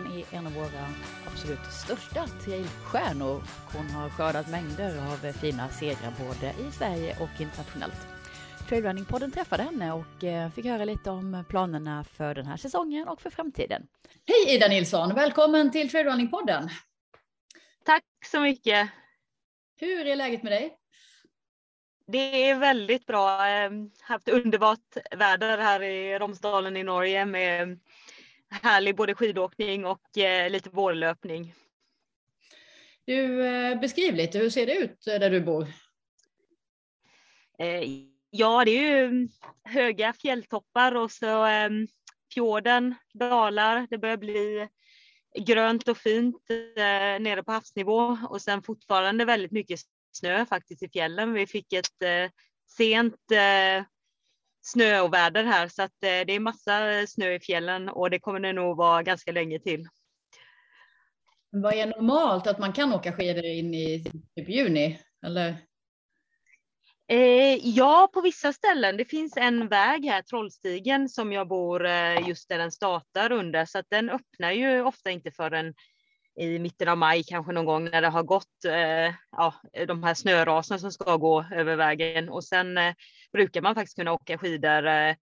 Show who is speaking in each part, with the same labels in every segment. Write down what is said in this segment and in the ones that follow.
Speaker 1: Nilsson är en av våra absolut största trailstjärnor. Hon har skördat mängder av fina segrar både i Sverige och internationellt. Trailrunningpodden träffade henne och eh, fick höra lite om planerna för den här säsongen och för framtiden. Hej Ida Nilsson! Välkommen till Trailrunningpodden!
Speaker 2: Tack så mycket!
Speaker 1: Hur är läget med dig?
Speaker 2: Det är väldigt bra. Ehm, haft underbart väder här i Romsdalen i Norge med härlig både skidåkning och eh, lite vårlöpning.
Speaker 1: Du, eh, beskriv lite, hur ser det ut där du bor?
Speaker 2: Ja, det är ju höga fjälltoppar och så ehm, fjorden dalar. Det börjar bli grönt och fint eh, nere på havsnivå och sen fortfarande väldigt mycket snö faktiskt i fjällen. Vi fick ett eh, sent eh, snöoväder här så att eh, det är massa snö i fjällen och det kommer det nog vara ganska länge till.
Speaker 1: Vad är normalt att man kan åka skidor in i typ juni? Eller?
Speaker 2: Eh, ja, på vissa ställen. Det finns en väg här, Trollstigen, som jag bor eh, just där den startar under, så att den öppnar ju ofta inte förrän i mitten av maj, kanske någon gång när det har gått eh, ja, de här snörasen som ska gå över vägen. Och sen eh, brukar man faktiskt kunna åka skidor eh,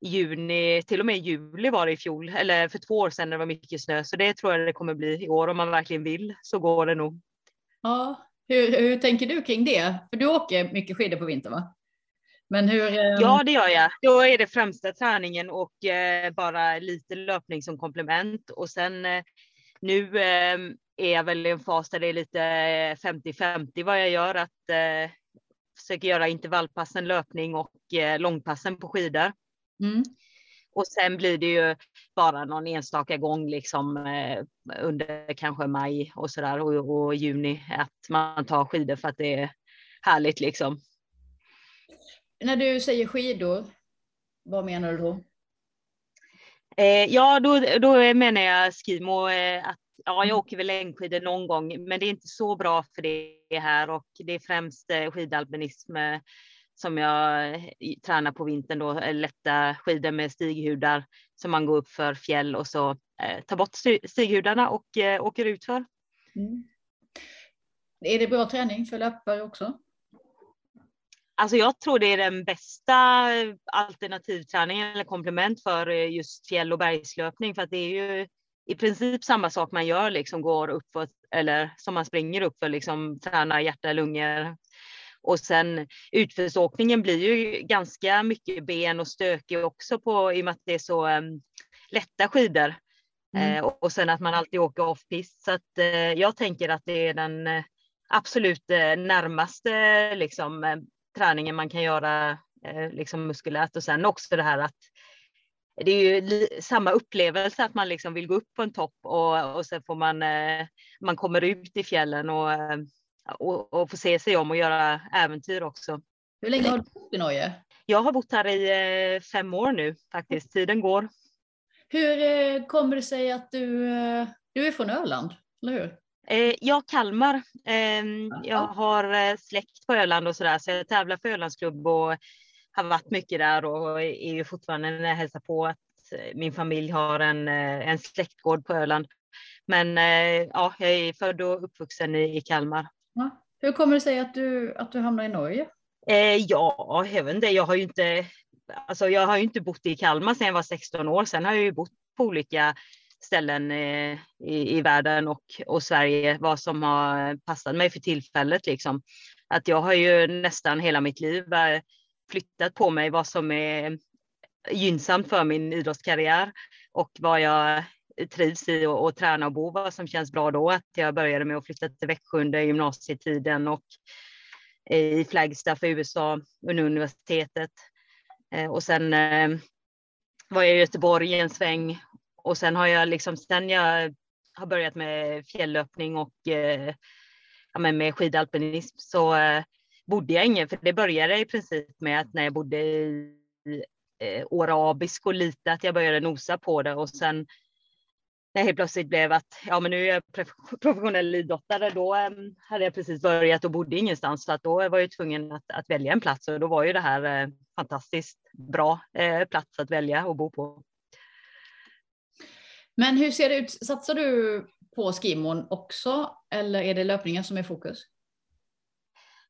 Speaker 2: i juni, till och med juli var det i fjol, eller för två år sedan när det var mycket snö. Så det tror jag det kommer bli i år om man verkligen vill, så går det nog.
Speaker 1: Ja, hur, hur tänker du kring det? För du åker mycket skidor på vintern va?
Speaker 2: Men hur, eh... Ja, det gör jag. Då är det främsta träningen och eh, bara lite löpning som komplement. Och sen eh, nu eh, är jag väl i en fas där det är lite 50-50 vad jag gör. Att eh, försöka göra intervallpassen löpning och eh, långpassen på skidor. Mm. Och sen blir det ju bara någon enstaka gång liksom eh, under kanske maj och sådär och, och juni att man tar skidor för att det är härligt liksom.
Speaker 1: När du säger skidor, vad menar du då?
Speaker 2: Eh, ja, då, då menar jag skimo. Eh, att, ja, jag åker väl längdskidor någon gång, men det är inte så bra för det här och det är främst eh, skidalpinism eh, som jag eh, tränar på vintern då, eh, lätta skidor med stighudar som man går upp för fjäll och så eh, tar bort stighudarna och eh, åker ut för. Mm.
Speaker 1: Är det bra träning för löpare också?
Speaker 2: Alltså jag tror det är den bästa alternativträningen eller komplement för just fjäll och bergslöpning för att det är ju i princip samma sak man gör, liksom går upp för, eller som man springer upp för, liksom tränar hjärta, lungor, och sen utförsåkningen blir ju ganska mycket ben och stökig också på, i och med att det är så um, lätta skidor. Mm. Eh, och, och sen att man alltid åker off-pist. Så att eh, jag tänker att det är den eh, absolut eh, närmaste liksom, eh, träningen man kan göra eh, liksom muskulärt. Och sen också det här att det är ju samma upplevelse att man liksom vill gå upp på en topp och, och sen får man, man kommer ut i fjällen och och, och få se sig om och göra äventyr också.
Speaker 1: Hur länge har du bott i Norge?
Speaker 2: Jag har bott här i eh, fem år nu faktiskt. Tiden går.
Speaker 1: Hur eh, kommer det sig att du, eh, du är från Öland, eller hur?
Speaker 2: Ja, Kalmar. Ehm, jag har släkt på Öland och sådär, så jag tävlar för Ölandsklubb och har varit mycket där och är ju fortfarande när jag hälsar på att min familj har en, en släktgård på Öland. Men ja, jag är född och uppvuxen i Kalmar.
Speaker 1: Ja. Hur kommer det sig att du, att du hamnar i Norge?
Speaker 2: Eh, ja, jag vet inte. Jag har ju inte, alltså jag har ju inte bott i Kalmar sedan jag var 16 år. Sen har jag ju bott på olika ställen eh, i, i världen och, och Sverige, vad som har passat mig för tillfället. Liksom. Att jag har ju nästan hela mitt liv eh, flyttat på mig vad som är gynnsamt för min idrottskarriär och vad jag trivs i och, och träna och bo, vad som känns bra då. Att jag började med att flytta till Växjö under gymnasietiden och eh, i Flagstaff i USA under universitetet. Eh, och sen eh, var jag i Göteborg en sväng och sen har jag liksom, sen jag har börjat med fjällöpning och eh, ja, med skidalpinism så eh, bodde jag ingen, för det började i princip med att när jag bodde i eh, Åre Abisko lite, att jag började nosa på det och sen när jag helt plötsligt blev att ja, men nu är jag professionell idrottare, då um, hade jag precis börjat och bodde ingenstans så att då var jag tvungen att, att välja en plats och då var ju det här eh, fantastiskt bra eh, plats att välja och bo på.
Speaker 1: Men hur ser det ut? Satsar du på skimon också eller är det löpningen som är fokus?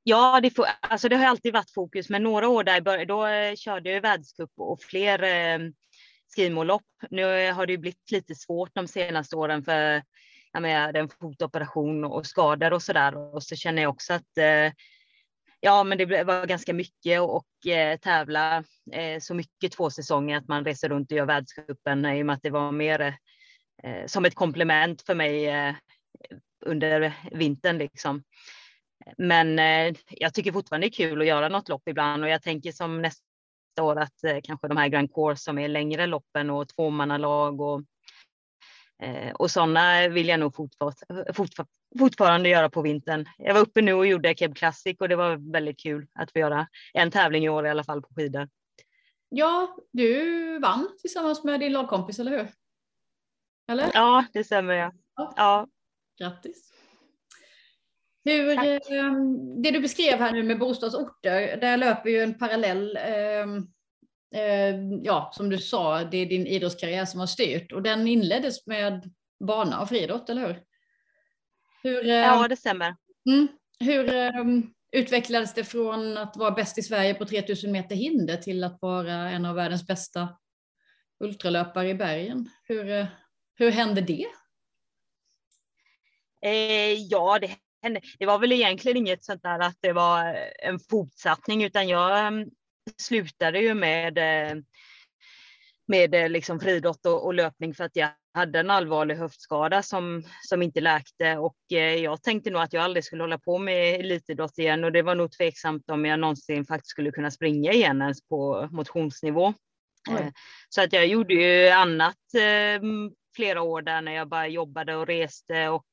Speaker 2: Ja, det, får, alltså det har alltid varit fokus, men några år där då eh, körde jag världscup och fler eh, skimolopp. Nu har det blivit lite svårt de senaste åren för jag menar, en fotoperation och skador och så där. Och så känner jag också att eh, ja, men det var ganska mycket och eh, tävla eh, så mycket två säsonger att man reser runt och gör världscupen i och med att det var mer eh, Eh, som ett komplement för mig eh, under vintern liksom. Men eh, jag tycker fortfarande det är kul att göra något lopp ibland och jag tänker som nästa år att eh, kanske de här Grand Course som är längre loppen och tvåmannalag och eh, och sådana vill jag nog fortfar fortfar fortfarande göra på vintern. Jag var uppe nu och gjorde Keb Classic och det var väldigt kul att få göra en tävling i år i alla fall på skidor.
Speaker 1: Ja, du vann tillsammans med din lagkompis, eller hur?
Speaker 2: Eller? Ja, det stämmer. Ja. ja.
Speaker 1: Grattis. Hur, eh, det du beskrev här nu med bostadsorter, där löper ju en parallell, eh, eh, ja som du sa, det är din idrottskarriär som har styrt och den inleddes med bana och friidrott, eller hur?
Speaker 2: hur ja, det stämmer.
Speaker 1: Mm, hur utvecklades det från att vara bäst i Sverige på 3000 meter hinder till att vara en av världens bästa ultralöpare i bergen? Hur, eh, hur hände det?
Speaker 2: Eh, ja, det hände. Det var väl egentligen inget sånt där att det var en fortsättning, utan jag mm, slutade ju med med liksom friidrott och, och löpning för att jag hade en allvarlig höftskada som, som inte läkte och eh, jag tänkte nog att jag aldrig skulle hålla på med elitidrott igen och det var nog tveksamt om jag någonsin faktiskt skulle kunna springa igen ens på motionsnivå. Mm. Så att jag gjorde ju annat eh, flera år där när jag bara jobbade och reste och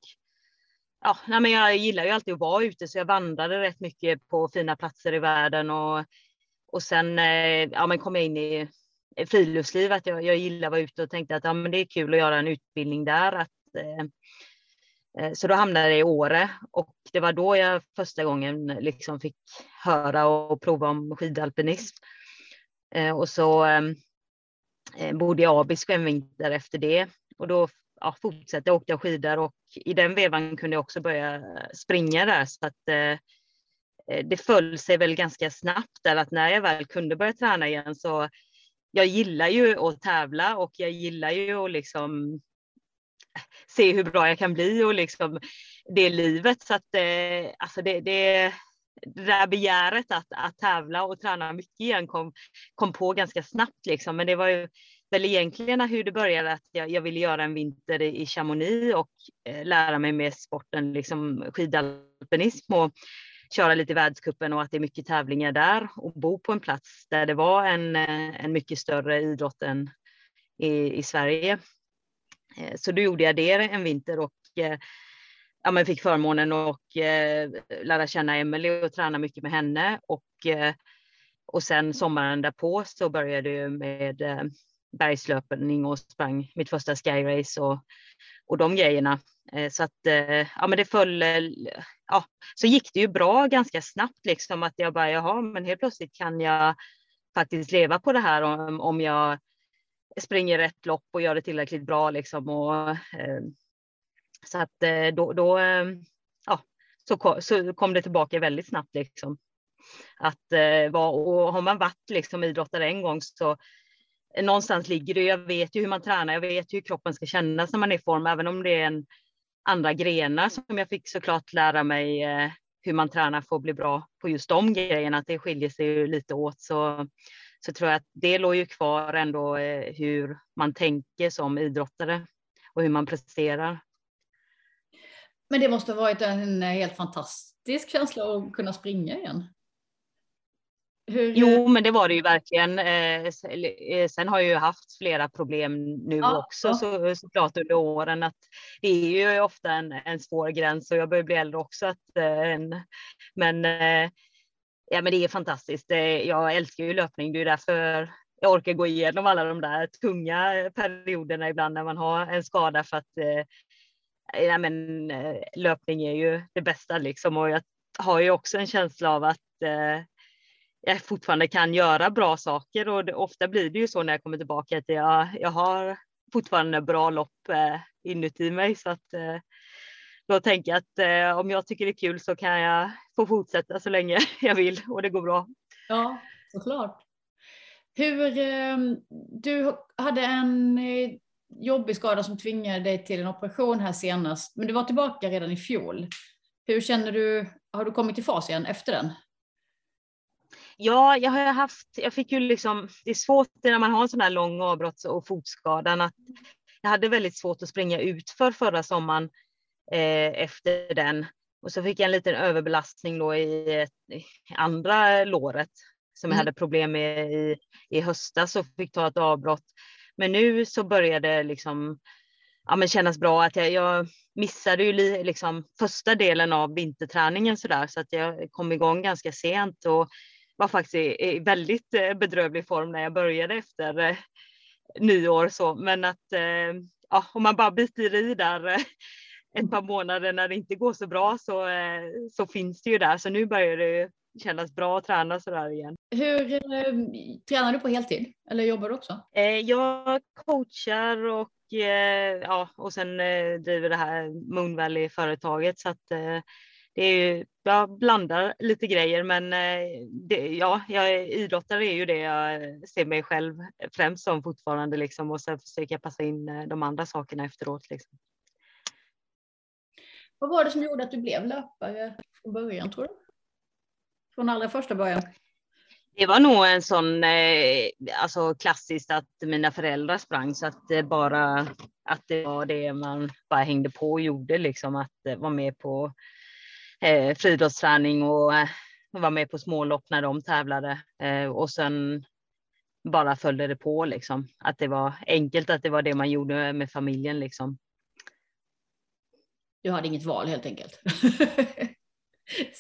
Speaker 2: ja, nej, men jag gillar ju alltid att vara ute så jag vandrade rätt mycket på fina platser i världen och, och sen eh, ja, men kom jag in i friluftsliv, att jag, jag gillar att vara ute och tänkte att ja, men det är kul att göra en utbildning där. Att, eh, eh så då hamnade jag i Åre och det var då jag första gången liksom fick höra och prova om skidalpinism. Eh, och så ehm, eh bodde jag i Abisko en vinter efter det och då ja, fortsatte jag åkte jag skidor och i den vevan kunde jag också börja eh, springa där så att eh, eh, det föll sig väl ganska snabbt där att när jag väl kunde börja träna igen så jag gillar ju att tävla och jag gillar ju att liksom eh, se hur bra jag kan bli och liksom det livet. Så att eh, alltså det, det, det där begäret att, att tävla och träna mycket igen kom, kom på ganska snabbt liksom. Men det var ju väl egentligen hur det började att jag, jag ville göra en vinter i Chamonix och eh, lära mig mer sporten liksom skidalpinism och köra lite i världskuppen och att det är mycket tävlingar där och bo på en plats där det var en, eh, en mycket större idrott än i, i Sverige. Eh, så då gjorde jag det en vinter och eh, ja, men fick förmånen att eh, lära känna Emelie och träna mycket med henne. Och, eh, och sen sommaren därpå så började jag med bergslöpning och sprang mitt första skyrace och, och de grejerna. Eh, så att eh, ja, men det föll eh, ja, så gick det ju bra ganska snabbt liksom att jag bara, jaha, men helt plötsligt kan jag faktiskt leva på det här om, om jag springer rätt lopp och gör det tillräckligt bra liksom. Och, så att då, då ja, så kom, så kom det tillbaka väldigt snabbt liksom. Att eh, var, och har man varit liksom idrottare en gång så någonstans ligger det, jag vet ju hur man tränar, jag vet hur kroppen ska kännas när man är i form, även om det är en andra grenar som jag fick såklart lära mig eh, hur man tränar för att bli bra på just de grejerna, att det skiljer sig ju lite åt. Så, så tror jag att det låg ju kvar ändå eh, hur man tänker som idrottare och hur man presterar.
Speaker 1: Men det måste ha varit en helt fantastisk känsla att kunna springa igen.
Speaker 2: Hur... Jo, men det var det ju verkligen. Eh, eh, sen har jag ju haft flera problem nu ja, också ja. Så, såklart under åren. Att det är ju ofta en, en svår gräns och jag börjar bli äldre också. Att, eh, men, ja, men det är fantastiskt. Jag älskar ju löpning. Det är därför jag orkar gå igenom alla de där tunga perioderna ibland när man har en skada för att ja, men, löpning är ju det bästa liksom. Och jag har ju också en känsla av att jag fortfarande kan göra bra saker och det, ofta blir det ju så när jag kommer tillbaka att jag, jag har fortfarande bra lopp eh, inuti mig så att eh, då tänker jag att eh, om jag tycker det är kul så kan jag få fortsätta så länge jag vill och det går bra.
Speaker 1: Ja, såklart. Hur, ehm, du hade en eh, jobbig skada som tvingade dig till en operation här senast, men du var tillbaka redan i fjol. Hur känner du, har du kommit i fas igen efter den?
Speaker 2: Ja, jag har haft, jag fick ju liksom, det är svårt när man har en sån här lång avbrotts och fotskadan att jag hade väldigt svårt att springa ut för förra sommaren eh, efter den. Och så fick jag en liten överbelastning då i, i andra låret som mm. jag hade problem med i, i höstas och fick ta ett avbrott. Men nu så började det liksom ja, men kännas bra att jag, jag missade ju li, liksom första delen av vinterträningen så där så att jag kom igång ganska sent och var faktiskt i, i väldigt eh, bedrövlig form när jag började efter eh, nyår så men att eh, ja, om man bara biter i där ett par månader när det inte går så bra så, så finns det ju där så nu börjar det kännas bra att träna sådär igen.
Speaker 1: Hur eh, tränar du på heltid eller jobbar du också?
Speaker 2: Eh, jag coachar och, eh, ja, och sen driver det här Moon Valley-företaget så att det är jag blandar lite grejer men eh, det, ja, jag idrottare är ju det jag ser mig själv främst som fortfarande liksom och sen försöker jag passa in de andra sakerna efteråt. Liksom.
Speaker 1: Vad var det som gjorde att du blev löpare från början tror du? från allra första början?
Speaker 2: Det var nog en sån eh, alltså klassiskt att mina föräldrar sprang så att det bara att det var det man bara hängde på och gjorde liksom att eh, vara med på eh, friidrottsträning och eh, vara med på smålopp när de tävlade eh, och sen bara följde det på liksom att det var enkelt att det var det man gjorde med familjen liksom.
Speaker 1: Du hade inget val helt enkelt.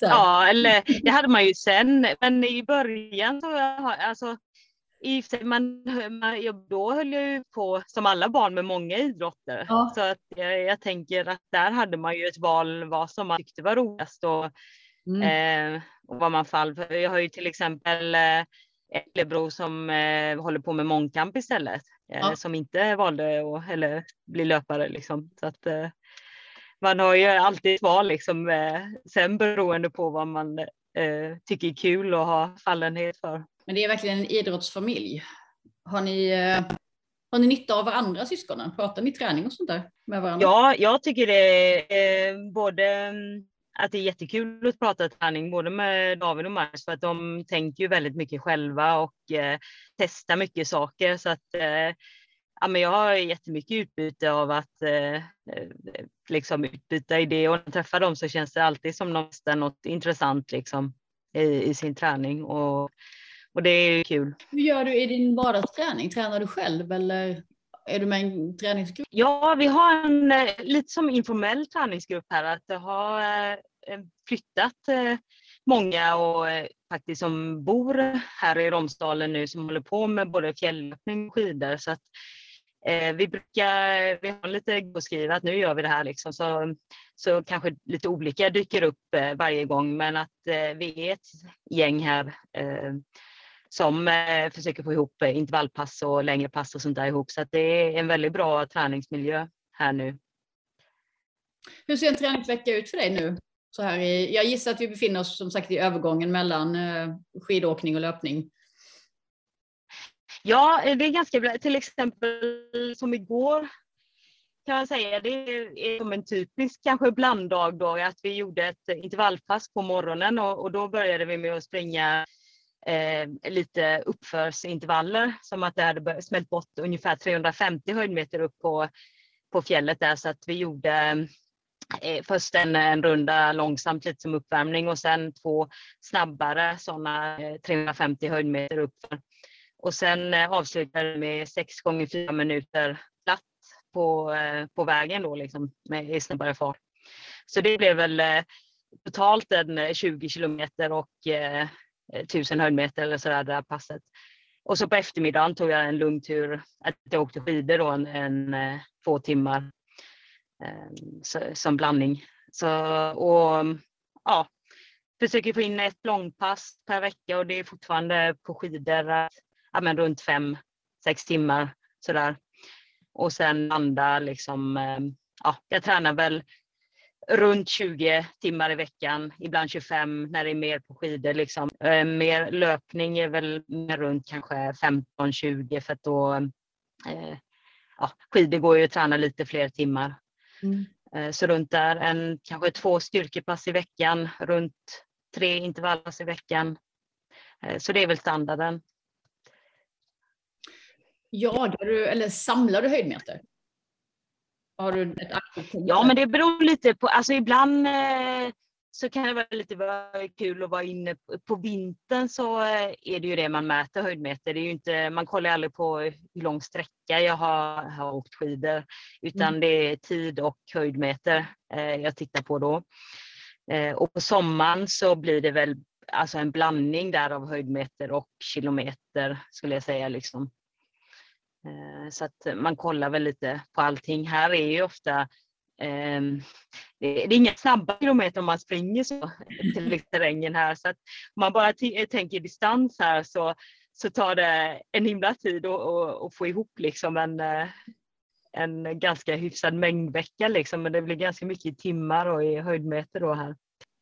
Speaker 2: Ja, eller det hade man ju sen, men i början så, alltså, i, man, man, då höll jag ju på som alla barn med många idrotter. Ja. Så att jag, jag, tänker att där hade man ju ett val vad som man tyckte var roligast och, mm. eh, och vad man fall för. Jag har ju till exempel eh, Äpplebror som eh, håller på med mångkamp istället. Eh, ja. Som inte valde att eller, bli löpare liksom. Så att, eh, man har ju alltid ett val liksom, eh, sen beroende på vad man eh, tycker är kul och har fallenhet för.
Speaker 1: Men det är verkligen en idrottsfamilj. Har ni, eh, har ni nytta av varandra syskonen? Pratar ni träning och sånt där med varandra?
Speaker 2: Ja, jag tycker det är både eh, att det är jättekul att prata träning både med David och Max för att de tänker ju väldigt mycket själva och eh, testar mycket saker så att eh, ja, men jag har jättemycket utbyte av att eh, liksom utbyta idéer och när jag träffar dem så känns det alltid som de testar något intressant liksom i, i sin träning och, och det är kul.
Speaker 1: Hur gör du i din vardagsträning? Tränar du själv eller är du med i en träningsgrupp?
Speaker 2: Ja, vi har en eh, lite som informell träningsgrupp här att det har eh, flyttat eh, många och faktiskt som bor här i Romsdalen nu som håller på med både fjällöppning och skidor så att Eh, vi brukar, vi har lite att nu gör vi det här liksom, så, så kanske lite olika dyker upp eh, varje gång, men att eh, vi är ett gäng här som eh, försöker få ihop eh, intervallpass och längre pass och sånt där ihop, så det är en väldigt bra träningsmiljö här nu.
Speaker 1: Hur ser en träningsvecka ut för dig nu? Så här i, jag gissar att vi befinner oss som sagt i övergången mellan skidåkning och löpning.
Speaker 2: Ja, det är ganska bra. Till exempel som igår kan jag säga, det är som en typisk kanske blanddag då, att vi gjorde ett intervallpass på morgonen och, och då började vi med att springa eh, lite uppförsintervaller som att det hade smält bort ungefär 350 höjdmeter upp på, på fjället där så att vi gjorde eh, först en, en runda långsamt lite som uppvärmning och sen två snabbare sådana eh, 350 höjdmeter uppför. Och sen eh, avslutade med 6 gånger 4 minuter platt på, eh, på vägen då liksom med i snabbare fart. Så det blev väl eh, totalt en eh, 20 kilometer och eh, Eh, 1000 höjdmeter eller sådär det där passet. Och så på eftermiddagen tog jag en lugn tur att jag åkte skidor då en, en eh, två timmar eh, så, som blandning. Så, och ja, försöker få in ett långpass per vecka och det är fortfarande på skidor ja, men runt fem, sex timmar sådär. och sen landa liksom, ehm, ja, jag tränar väl runt 20 timmar i veckan, ibland 25 när det är mer på skidor. Liksom. Eh, mer löpning är väl mer runt kanske 15-20 för att då eh, ja, skidor går ju att träna lite fler timmar. Mm. Eh, så runt där, en, kanske två styrkepass i veckan, runt tre intervallpass i veckan. Eh, så det är väl standarden.
Speaker 1: Jagar du eller samlar du höjdmeter? Har du ett aktivt
Speaker 2: Ja, men det beror lite på, alltså ibland eh, så kan det vara lite kul att vara inne på vintern så eh, är det ju det man mäter höjdmeter. Det är ju inte, man kollar aldrig på hur lång sträcka jag har, har åkt skidor utan mm. det är tid och höjdmeter eh, jag tittar på då. Eh, och på sommaren så blir det väl alltså en blandning där av höjdmeter och kilometer skulle jag säga. Liksom. Eh, så att man kollar väl lite på allting. Här är ju ofta ehm, det är inga snabba kilometer om man springer så till terrängen här. Så att om man bara tänker distans här så, så tar det en himla tid att, få ihop liksom en, eh, en ganska hyfsad mängdvecka. Liksom. Men det blir ganska mycket i timmar och i höjdmeter då här.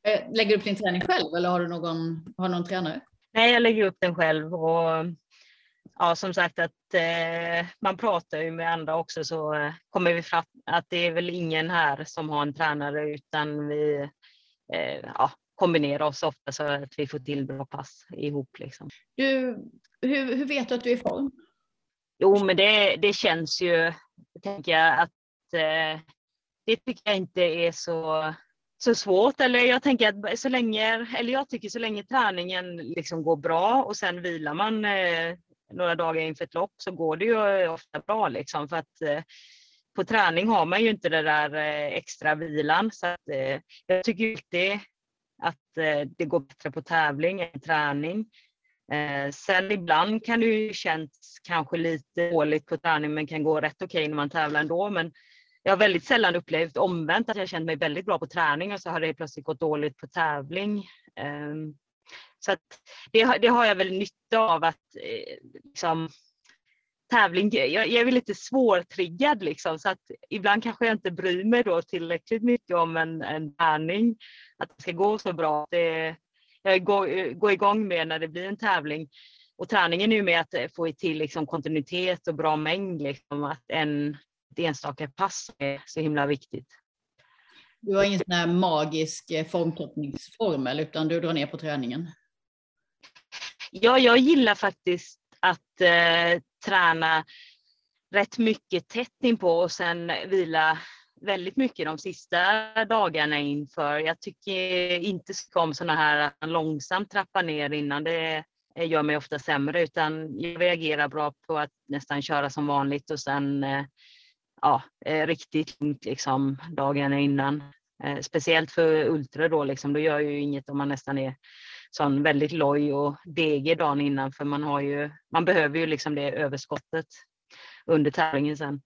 Speaker 1: Eh, lägger du upp din träning själv eller har du någon, har någon tränare?
Speaker 2: Nej, jag lägger upp den själv. Och ja, som sagt att eh, man pratar ju med andra också så eh, kommer vi fram att det är väl ingen här som har en tränare utan vi eh, ja, kombinerar oss ofta så att vi får till bra pass ihop. Liksom.
Speaker 1: Du, hur, hur vet du att du är i form?
Speaker 2: Jo, men det, det känns ju, tänker jag, att eh, det tycker jag inte är så så svårt. Eller jag tänker att så länge, eller jag tycker så länge träningen liksom går bra och sen vilar man eh, några dagar inför ett lopp så går det ju eh, ofta bra liksom för att eh, på träning har man ju inte den där eh, extra vilan så att, eh, jag tycker alltid att eh, det går bättre på tävling än träning. Eh, sen ibland kan det ju känns kanske lite dåligt på träning men kan gå rätt okej okay när man tävlar ändå. Men jag har väldigt sällan upplevt omvänt att jag känt mig väldigt bra på träning och så har det plötsligt gått dåligt på tävling. Um, så att det, det, har jag väl nytta av att eh, liksom, tävling, jag, jag är väl lite svårtriggad liksom så att ibland kanske jag inte bryr mig då tillräckligt mycket om en, en träning, att det ska gå så bra. Det, jag går, eh, går igång med när det blir en tävling. Och träningen är ju med att eh, få till liksom kontinuitet och bra mängd, liksom, att en ett enstaka pass är så himla viktigt.
Speaker 1: Du har ingen sån här magisk eh, formtoppningsformel utan du drar ner på träningen?
Speaker 2: Ja, jag gillar faktiskt att eh, träna rätt mycket tätt inpå och sen vila väldigt mycket de sista dagarna inför. Jag tycker inte så om sådana här att man långsamt trappar ner innan. Det gör mig ofta sämre utan jag reagerar bra på att nästan köra som vanligt och sen eh, ja, eh, riktigt lugnt liksom dagen innan. Eh, speciellt för ultra då, liksom, då gör ju inget om man nästan är sån väldigt loj och degig dagen innan för man har ju, man behöver ju liksom det överskottet under tävlingen sen.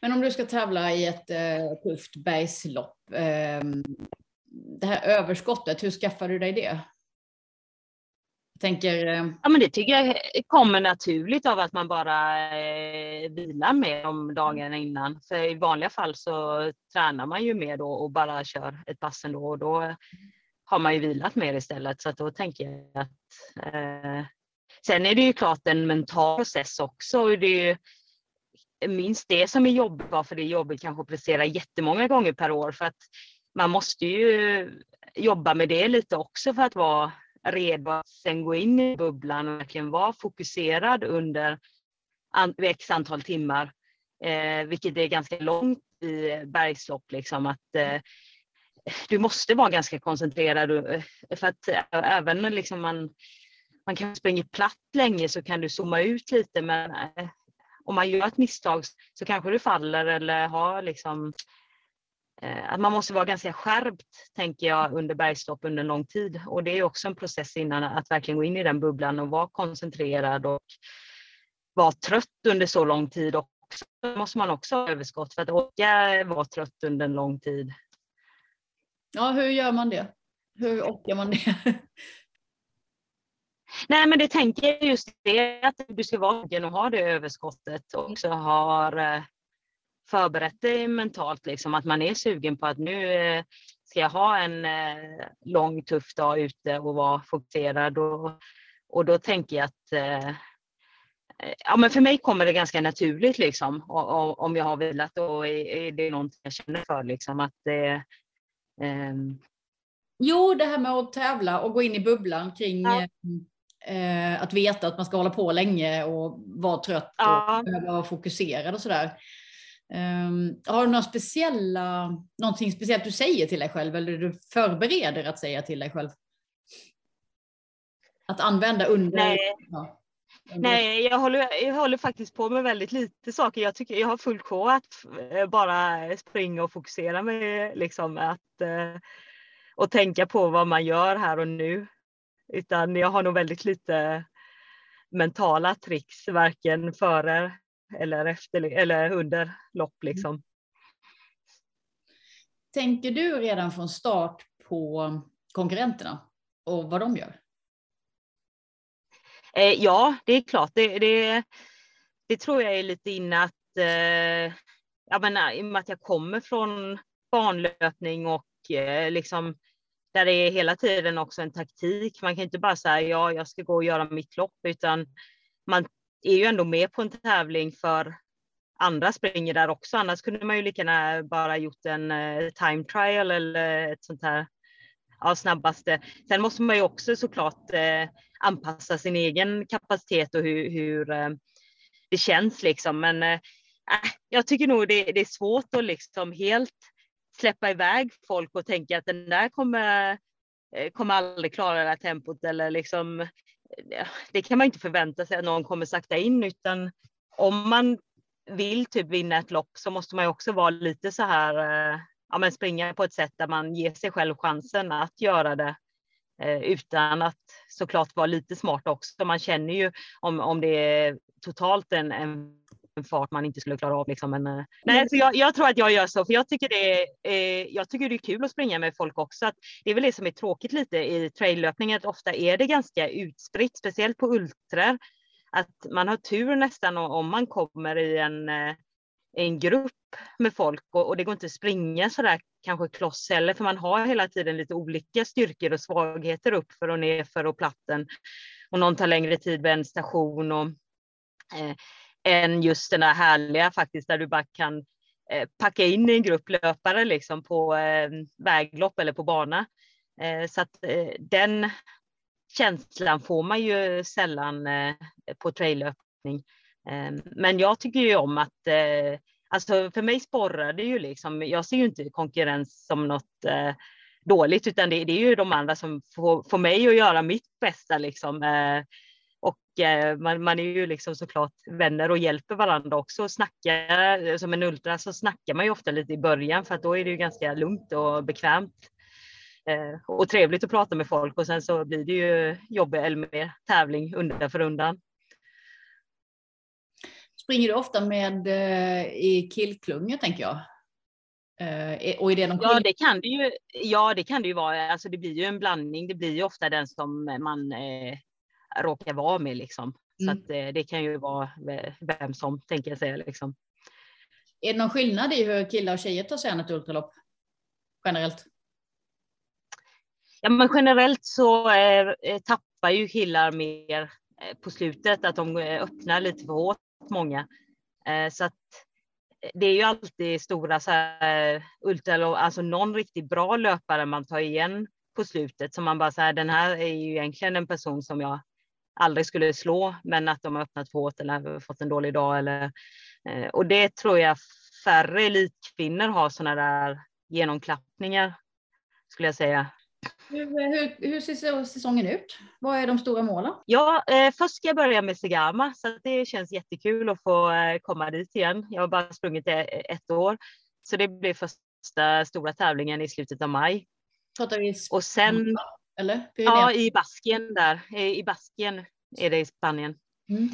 Speaker 1: Men om du ska tävla i ett eh, tufft bergslopp, eh, det här överskottet, hur skaffar du dig det? Tänker... Eh,
Speaker 2: ja, men det tycker jag kommer naturligt av att man bara eh, vilar mer om dagarna innan. För i vanliga fall så tränar man ju mer då och bara kör ett pass ändå och då har man ju vilat mer istället. Så att då tänker jag att eh, Sen är det ju klart en mental process också. Och det är ju minst det som är jobbigt, varför det är jobbigt kanske att prestera jättemånga gånger per år. För att man måste ju jobba med det lite också för att vara redo att sen gå in i bubblan och verkligen vara fokuserad under x antal timmar, eh, vilket är ganska långt i bergslopp. Liksom, att, eh, du måste vara ganska koncentrerad eh, för att eh, även liksom man, man kan springa platt länge så kan du zooma ut lite men eh, om man gör ett misstag så kanske du faller eller har liksom att man måste vara ganska skärpt, tänker jag, under bergstopp under lång tid. Och det är också en process innan att verkligen gå in i den bubblan och vara koncentrerad och vara trött under så lång tid. Och så måste man också ha överskott för att orka vara trött under en lång tid.
Speaker 1: Ja, hur gör man det? Hur orkar man det?
Speaker 2: Nej, men det tänker jag just det att du ska vara och ha det överskottet och också har eh, förberett dig mentalt, liksom att man är sugen på att nu eh, ska jag ha en eh, lång tuff dag ute och vara fokuserad och, och då tänker jag att ja, men för mig kommer det ganska naturligt liksom om jag har vilat och är det någonting jag känner för liksom att det,
Speaker 1: um... Jo, det här med att tävla och gå in i bubblan kring ja. eh, att veta att man ska hålla på länge och vara trött ja. och behöva vara fokuserad och sådär. Um, har du några speciella, någonting speciellt du säger till dig själv eller du förbereder att säga till dig själv? Att använda under...
Speaker 2: Nej. Ja. Nej, jag håller, jag håller faktiskt på med väldigt lite saker. Jag tycker jag har full sjå att eh, bara springa och fokusera mig liksom att eh, och tänka på vad man gör här och nu. Utan jag har nog väldigt lite mentala tricks, varken före eller efter eller under lopp mm. liksom.
Speaker 1: Tänker du redan från start på konkurrenterna och vad de gör?
Speaker 2: Eh, ja, det är klart. Det, det, det, tror jag är lite inne att, eh, jag menar, i och med att jag kommer från banlöpning och eh, liksom där det är hela tiden också en taktik. Man kan inte bara säga ja, jag ska gå och göra mitt lopp, utan man är ju ändå med på en tävling för andra springer där också. Annars kunde man ju lika gärna bara gjort en eh, time trial eller ett sånt här ja, snabbaste. Sen måste man ju också såklart eh, anpassa sin egen kapacitet och hur, hur det känns liksom. Men äh, jag tycker nog det, det, är svårt att liksom helt släppa iväg folk och tänka att den där kommer, kommer aldrig klara det här tempot eller liksom det kan man inte förvänta sig att någon kommer sakta in, utan om man vill typ vinna ett lopp så måste man ju också vara lite så här, eh, ja men springa på ett sätt där man ger sig själv chansen att göra det eh, utan att såklart vara lite smart också. Man känner ju om, om det är totalt en en fart man inte skulle klara av. Liksom. Men, eh, nej, så jag, jag, tror att jag gör så, för jag tycker, det är, eh, jag tycker det är kul att springa med folk också. Att det är väl det som är tråkigt lite i traillöpning, att ofta är det ganska utspritt, speciellt på ultrar. Att man har tur nästan om man kommer i en, eh, en grupp med folk och, och det går inte att springa så där kanske kloss heller, för man har hela tiden lite olika styrkor och svagheter upp för och ner för och platten. Och någon tar längre tid vid en station och eh, än just den här härliga faktiskt där du bara kan eh, packa in i en grupp löpare liksom på eh, väglopp eller på bana. Eh, så att eh, den känslan får man ju sällan eh, på traillöpning. Eh, men jag tycker ju om att Alltså för mig sporrar det ju liksom, jag ser ju inte konkurrens som något dåligt, utan det, det, är ju de andra som får, får mig att göra mitt bästa liksom. Och eh, man, man, är ju liksom såklart vänner och hjälper varandra också. Och snackar, som en ultra så snackar man ju ofta lite i början för att då är det ju ganska lugnt och bekvämt. Eh, och trevligt att prata med folk och sen så blir det ju jobb eller mer tävling undan för undan.
Speaker 1: Springer du ofta med eh, i killklungor tänker jag? och är det någon
Speaker 2: ja, det kan det ju. Ja, det kan det ju vara. Alltså, det blir ju en blandning. Det blir ju ofta den som man råkar vara med liksom. Mm. Så att eh, det kan ju vara vem som tänker jag säga liksom.
Speaker 1: Är det någon skillnad i hur killar och tjejer tar sig an ett ultralopp? Generellt?
Speaker 2: Ja, men generellt så eh, eh tappar ju killar mer eh, på slutet, att de öppnar lite för hårt, många. Eh, så att det är ju alltid stora så här, ultra, alltså någon riktigt bra löpare man tar igen på slutet som man bara så här, den här är ju egentligen en person som jag aldrig skulle slå, men att de har öppnat för hårt eller fått en dålig dag. Eller, eh, och det tror jag färre elitkvinnor har sådana där genomklappningar, skulle jag säga.
Speaker 1: Hur, hur, hur, ser säsongen ut? Vad är de stora målen?
Speaker 2: Ja, eh, först ska jag börja med Segama, så det känns jättekul att få eh, komma dit igen. Jag har bara sprungit ett år, så det blir första stora tävlingen i slutet av maj.
Speaker 1: Pratar vi
Speaker 2: och sen, eller? Ja, i Baskien där. I Baskien är det i Spanien. Mm.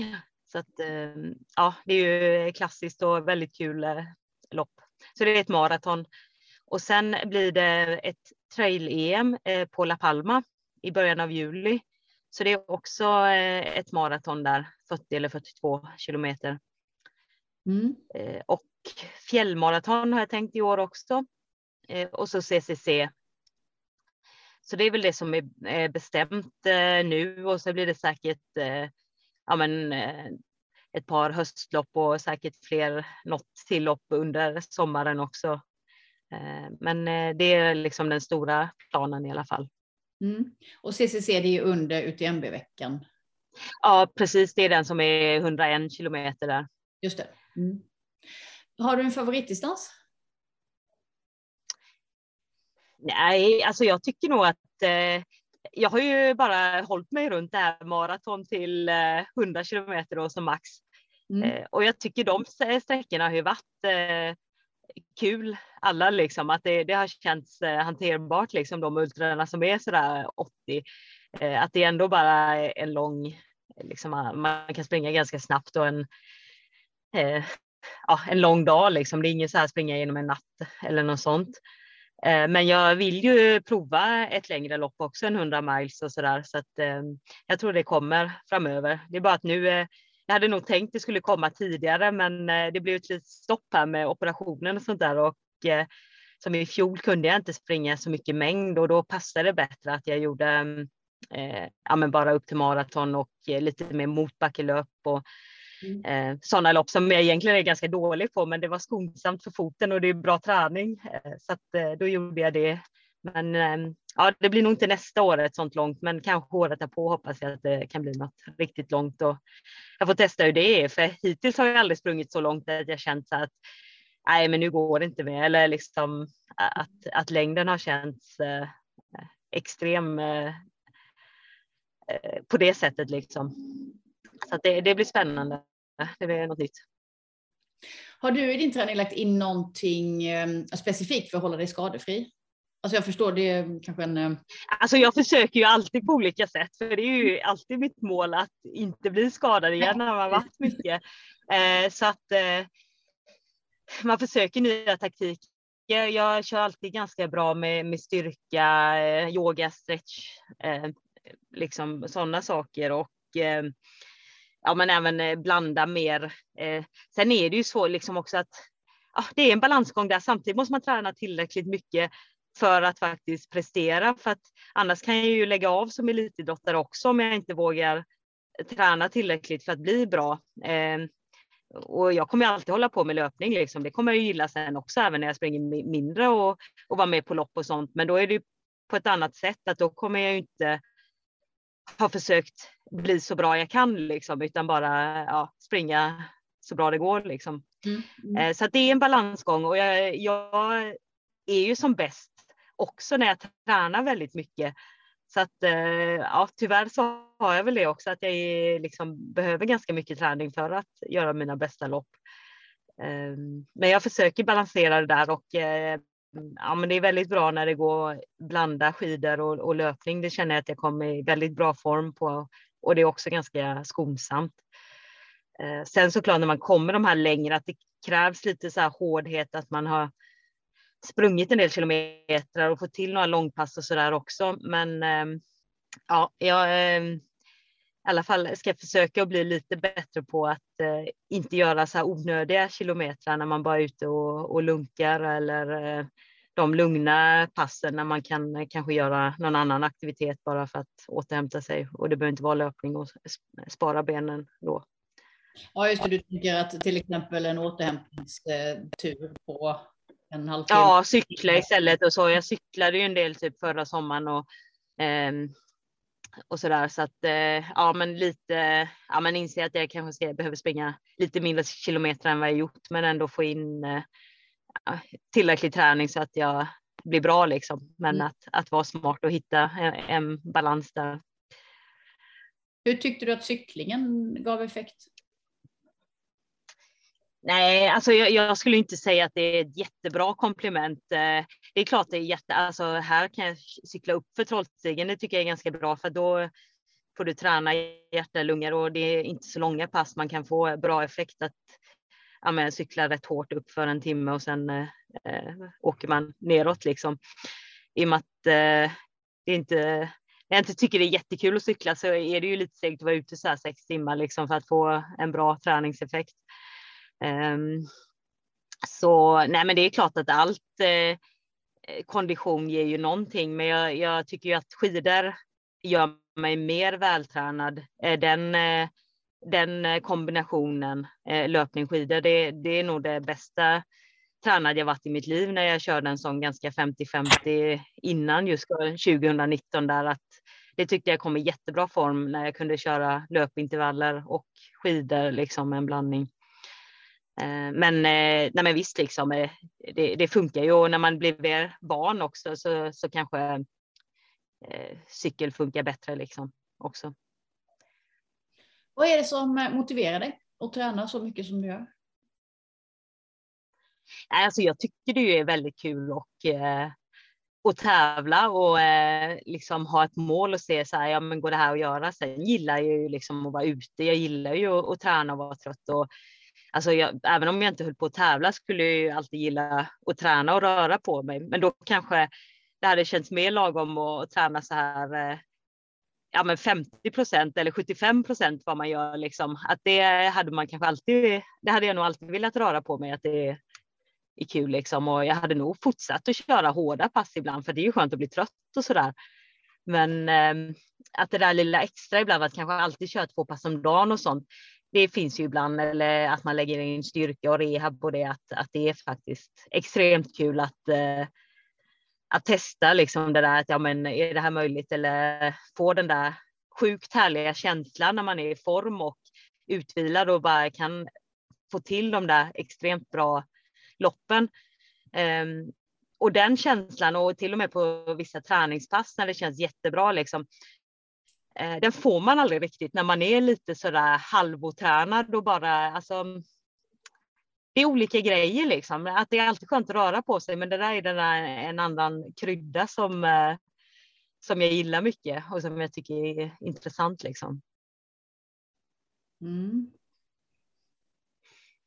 Speaker 2: Så att, eh, ja, det är ju klassiskt och väldigt kul eh, lopp. Så det är ett maraton. Och sen blir det ett trail-EM eh, på La Palma i början av juli Så det är också ett maraton där, 40 eller 42 kilometer. Mm. Och fjällmaraton har jag tänkt i år också. Och så CCC. Så det är väl det som är bestämt nu och så blir det säkert ja, men, ett par höstlopp och säkert fler, något till lopp under sommaren också. Men det är liksom den stora planen i alla fall.
Speaker 1: Mm. Och CCC det är ju under UTMB-veckan.
Speaker 2: Ja, precis. Det är den som är 101 kilometer där.
Speaker 1: Just det. Mm. Har du en favoritdistans?
Speaker 2: Nej, alltså jag tycker nog att eh, jag har ju bara hållit mig runt det här maraton till eh, 100 kilometer då som max. Mm. Eh, och jag tycker de sträckorna har ju varit eh, kul alla liksom att det, det har känts eh, hanterbart liksom de ultrarna som är sådär 80. Eh, att det ändå bara är en lång, liksom man kan springa ganska snabbt och en ja, en lång dag liksom. Det är inget så här springa genom en natt eller något sånt. Eh, men jag vill ju prova ett längre lopp också, en 100 miles och så där. Så att eh, jag tror det kommer framöver. Det är bara att nu eh, jag hade nog tänkt det skulle komma tidigare, men eh, det blev ett litet stopp här med operationen och sånt där och eh, som i fjol kunde jag inte springa så mycket mängd och då passade det bättre att jag gjorde eh, ja, men bara upp till maraton och eh, lite mer motbackelöp och mm. eh, sådana lopp som jag egentligen är ganska dålig på, men det var skonsamt för foten och det är bra träning. Eh, så att, eh, då gjorde jag det. Men ehm, ja, det blir nog inte nästa år ett sånt långt, men kanske året därpå hoppas jag att det kan bli något riktigt långt. Och jag får testa hur det är, för hittills har jag aldrig sprungit så långt att jag känt så att nej, men nu går det inte mer, eller liksom att, att längden har känts eh, extrem eh, eh på det sättet liksom. Så det, det blir spännande. Det blir något nytt.
Speaker 1: Har du i din träning lagt in någonting eh, specifikt för att hålla dig skadefri? Alltså jag förstår, det är kanske en... Eh,
Speaker 2: alltså jag försöker ju alltid på olika sätt, för det är ju alltid mitt mål att inte bli skadad igen när man varit mycket. Eh, så att man försöker nya taktiker. Jag kör alltid ganska bra med, med styrka, yoga, stretch, liksom sådana saker och ja, men även eh, blanda mer. Eh, sen är det ju så liksom också att ja, det är en balansgång där. Samtidigt måste man träna tillräckligt mycket för att faktiskt prestera. För att annars kan jag ju lägga av som elitidrottare också om jag inte vågar träna tillräckligt för att bli bra. Ehm, och jag kommer alltid hålla på med löpning, liksom. det kommer jag gilla sen också, även när jag springer mindre och, och vara med på lopp och sånt. Men då är det på ett annat sätt, att då kommer jag inte ha försökt bli så bra jag kan, liksom, utan bara ja, springa så bra det går. Liksom. Mm. Mm. Eh, så det är en balansgång och jag, jag är ju som bäst också när jag tränar väldigt mycket. Så att eh, ja, tyvärr så har jag väl det också att jag är, liksom, behöver ganska mycket träning för att göra mina bästa lopp. Ehm, men jag försöker balansera det där och eh, ja, men det är väldigt bra när det går att blanda skidor och, och löpning. Det känner jag att jag kommer i väldigt bra form på och det är också ganska skonsamt. Eh, sen såklart när man kommer de här längre att det krävs lite så här hårdhet att man har sprungit en del kilometer och fått till några långpass och så där också. Men eh, ja, jag eh, i alla fall ska försöka att bli lite bättre på att eh, inte göra så här onödiga kilometrar när man bara är ute och, och lunkar eller eh, de lugna passen när man kan eh, kanske göra någon annan aktivitet bara för att återhämta sig och det behöver inte vara löpning och spara benen då.
Speaker 1: Ja, just det. Du tänker att till exempel en återhämtningstur på en halvtimme?
Speaker 2: Ja, cykla istället och så. Jag cyklade ju en del typ förra sommaren och eh, och så där så att eh, ja, men lite. Ja, men inser att jag kanske ska, behöver springa lite mindre kilometer än vad jag gjort, men ändå få in eh, tillräcklig träning så att jag blir bra liksom. Men mm. att, att vara smart och hitta en, en balans där.
Speaker 1: Hur tyckte du att cyklingen gav effekt?
Speaker 2: Nej, alltså jag, jag, skulle inte säga att det är ett jättebra komplement. Eh, det är klart det är jätte, alltså här kan jag cykla upp för Trollstigen. Det tycker jag är ganska bra för då får du träna hjärta, och lungor och det är inte så långa pass. Man kan få bra effekt att ja, men, cykla rätt hårt upp för en timme och sen eh, eh åker man neråt liksom. I och med att eh, det är inte jag inte tycker det är jättekul att cykla så är det ju lite segt att vara ute så här sex timmar liksom för att få en bra träningseffekt. Um, så nej, men det är klart att allt eh, kondition ger ju någonting, men jag, jag, tycker ju att skidor gör mig mer vältränad. Eh, den, eh, den eh, kombinationen eh, löpning skidor, det, det är nog det bästa tränad jag varit i mitt liv när jag körde en sån ganska 50-50 innan just 2019 där att det tyckte jag kom i jättebra form när jag kunde köra löpintervaller och skidor liksom en blandning. Eh, men, eh, nej men visst, liksom, eh, det, det, funkar ju och när man blir barn också så, så kanske eh, cykel funkar bättre liksom också.
Speaker 1: Vad är det som motiverar dig att träna så mycket som du gör?
Speaker 2: Alltså jag tycker det är väldigt kul och eh, och tävla och eh, liksom ha ett mål och se så här, ja men går det här att göra? Sen gillar jag ju liksom att vara ute. Jag gillar ju att, att träna och vara trött och alltså jag, även om jag inte höll på att tävla skulle jag ju alltid gilla att träna och röra på mig. Men då kanske det hade känts mer lagom att träna så här eh, ja, men 50 procent eller 75 procent vad man gör liksom. Att det hade man kanske alltid. Det hade jag nog alltid velat röra på mig att det är kul liksom och jag hade nog fortsatt att köra hårda pass ibland för det är ju skönt att bli trött och sådär. Men eh, att det där lilla extra ibland att kanske alltid köra två pass om dagen och sånt. Det finns ju ibland eller att man lägger in styrka och rehab på det att, att det är faktiskt extremt kul att eh, att testa liksom det där att ja, men är det här möjligt eller få den där sjukt härliga känslan när man är i form och utvilad och bara kan få till de där extremt bra loppen. Um, och den känslan och till och med på vissa träningspass när det känns jättebra liksom. Uh, den får man aldrig riktigt när man är lite sådär halvotränad och bara alltså. Det är olika grejer liksom. Att det är alltid skönt att röra på sig, men det där är den där, en annan krydda som uh, som jag gillar mycket och som jag tycker är intressant liksom.
Speaker 1: Mm.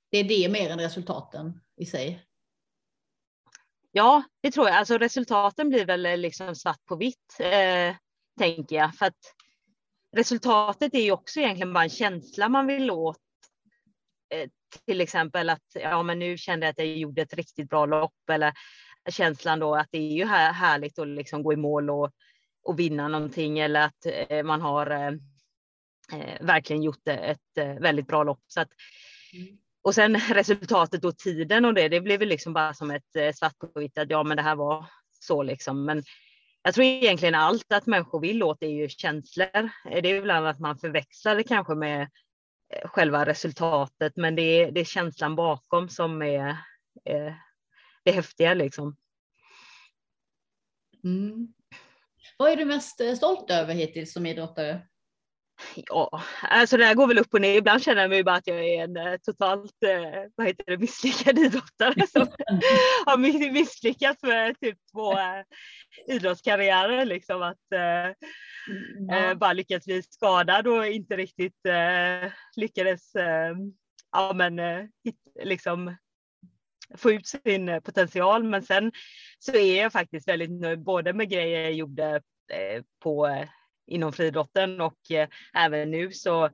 Speaker 1: Det är det mer än resultaten i sig?
Speaker 2: Ja, det tror jag. Alltså resultaten blir väl eh, liksom svart på vitt, eh, tänker jag. För att resultatet är ju också egentligen bara en känsla man vill åt. Eh, till exempel att ja, men nu kände jag att jag gjorde ett riktigt bra lopp eller känslan då att det är ju här, härligt att liksom gå i mål och, och vinna någonting eller att eh, man har eh, eh verkligen gjort ett väldigt bra lopp. Så att, mm. Och sen resultatet och tiden och det, det blev väl liksom bara som ett svart på vitt att ja, men det här var så liksom. Men jag tror egentligen allt att människor vill åt är ju känslor. Eh, det är ibland att man förväxlar det kanske med eh, själva resultatet, men det är, det är känslan bakom som är är det häftiga liksom.
Speaker 1: Mm. Vad är du mest stolt över hittills som idrottare?
Speaker 2: Ja, alltså det här går väl upp och ner. Ibland känner jag mig bara att jag är en eh, totalt eh, vad heter det, misslyckad idrottare som har misslyckats med typ två eh, idrottskarriärer. Liksom att mm. bara lyckats bli skadad och inte riktigt lyckades ja, men, liksom få ut sin potential. Men sen så är jag faktiskt väldigt nöjd både med grejer jag gjorde på inom friidrotten och eh, även nu så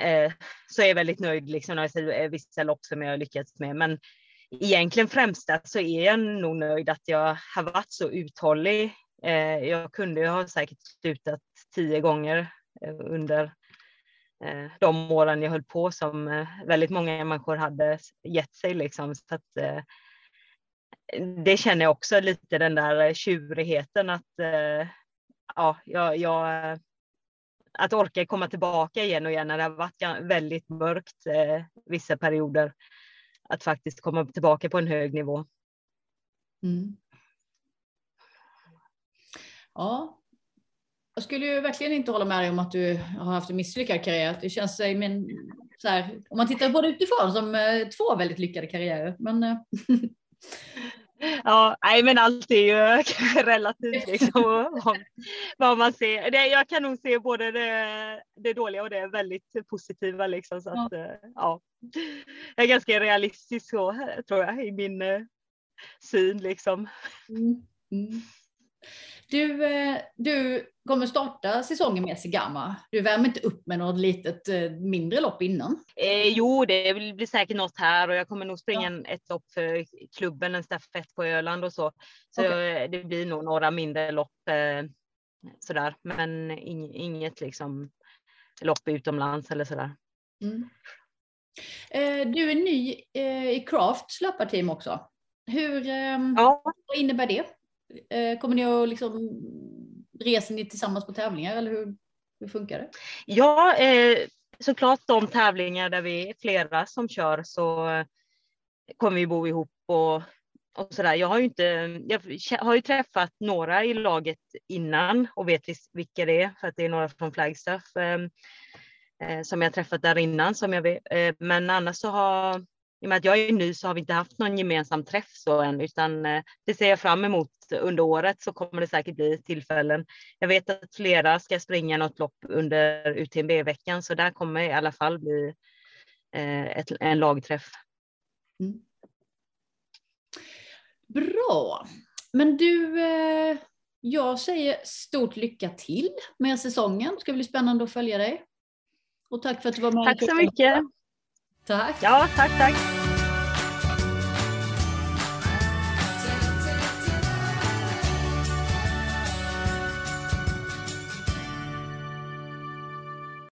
Speaker 2: eh, så är jag väldigt nöjd liksom när jag ser eh, vissa lopp som jag har lyckats med. Men egentligen främsta så är jag nog nöjd att jag har varit så uthållig. Eh, jag kunde ju ha säkert slutat tio gånger eh, under eh, de åren jag höll på som väldigt många människor hade gett sig liksom. Så att, det känner jag också lite den där tjurigheten att ja, jag, jag, eh, att orka komma tillbaka igen och igen när det har varit väldigt mörkt eh, vissa perioder. Att faktiskt komma tillbaka på en hög nivå. Mm.
Speaker 1: Ja, jag skulle ju verkligen inte hålla med dig om att du har haft en misslyckad karriär. Det känns, eh, men, så här, om man tittar på det utifrån, som eh, två väldigt lyckade karriärer. Men,
Speaker 2: Ja, nej men allt är ju relativt liksom vad man ser. Det, jag kan nog se både det, det dåliga och det väldigt positiva liksom så att ja. ja. Jag är ganska realistisk så tror jag i min uh, syn liksom. Mm. Mm.
Speaker 1: Du, eh, du kommer starta säsongen med Sigama. Du värmer inte upp med något litet eh, mindre lopp innan?
Speaker 2: Eh, jo, det blir säkert något här och jag kommer nog springa ja. ett lopp för klubben, en stafett på Öland och så. Så okay. det blir nog några mindre lopp eh, sådär, men inget liksom lopp utomlands eller sådär. Mm.
Speaker 1: Eh, du är ny eh, i Crafts löparteam också. Hur, ehm, ja. Vad innebär det? Eh, kommer ni att liksom, reser ni tillsammans på tävlingar eller hur, hur funkar det?
Speaker 2: Ja, eh, såklart de tävlingar där vi är flera som kör så eh, kommer vi bo ihop och, och sådär. Jag har ju inte, jag har ju träffat några i laget innan och vet vilka det är för att det är några från Flagstaff. Ehm, eh, som jag träffat där innan. Som jag vet. Eh, men annars så har, i och med att jag är ny så har vi inte haft någon gemensam träff så än, utan eh, det ser jag fram emot under året så kommer det säkert bli tillfällen. Jag vet att flera ska springa något lopp under UTMB-veckan, så där kommer i alla fall bli ett, en lagträff. Mm.
Speaker 1: Bra. Men du, jag säger stort lycka till med säsongen. Det ska bli spännande att följa dig. Och tack för att du var med.
Speaker 2: Tack så mycket.
Speaker 1: Tack.
Speaker 2: Ja, tack, tack.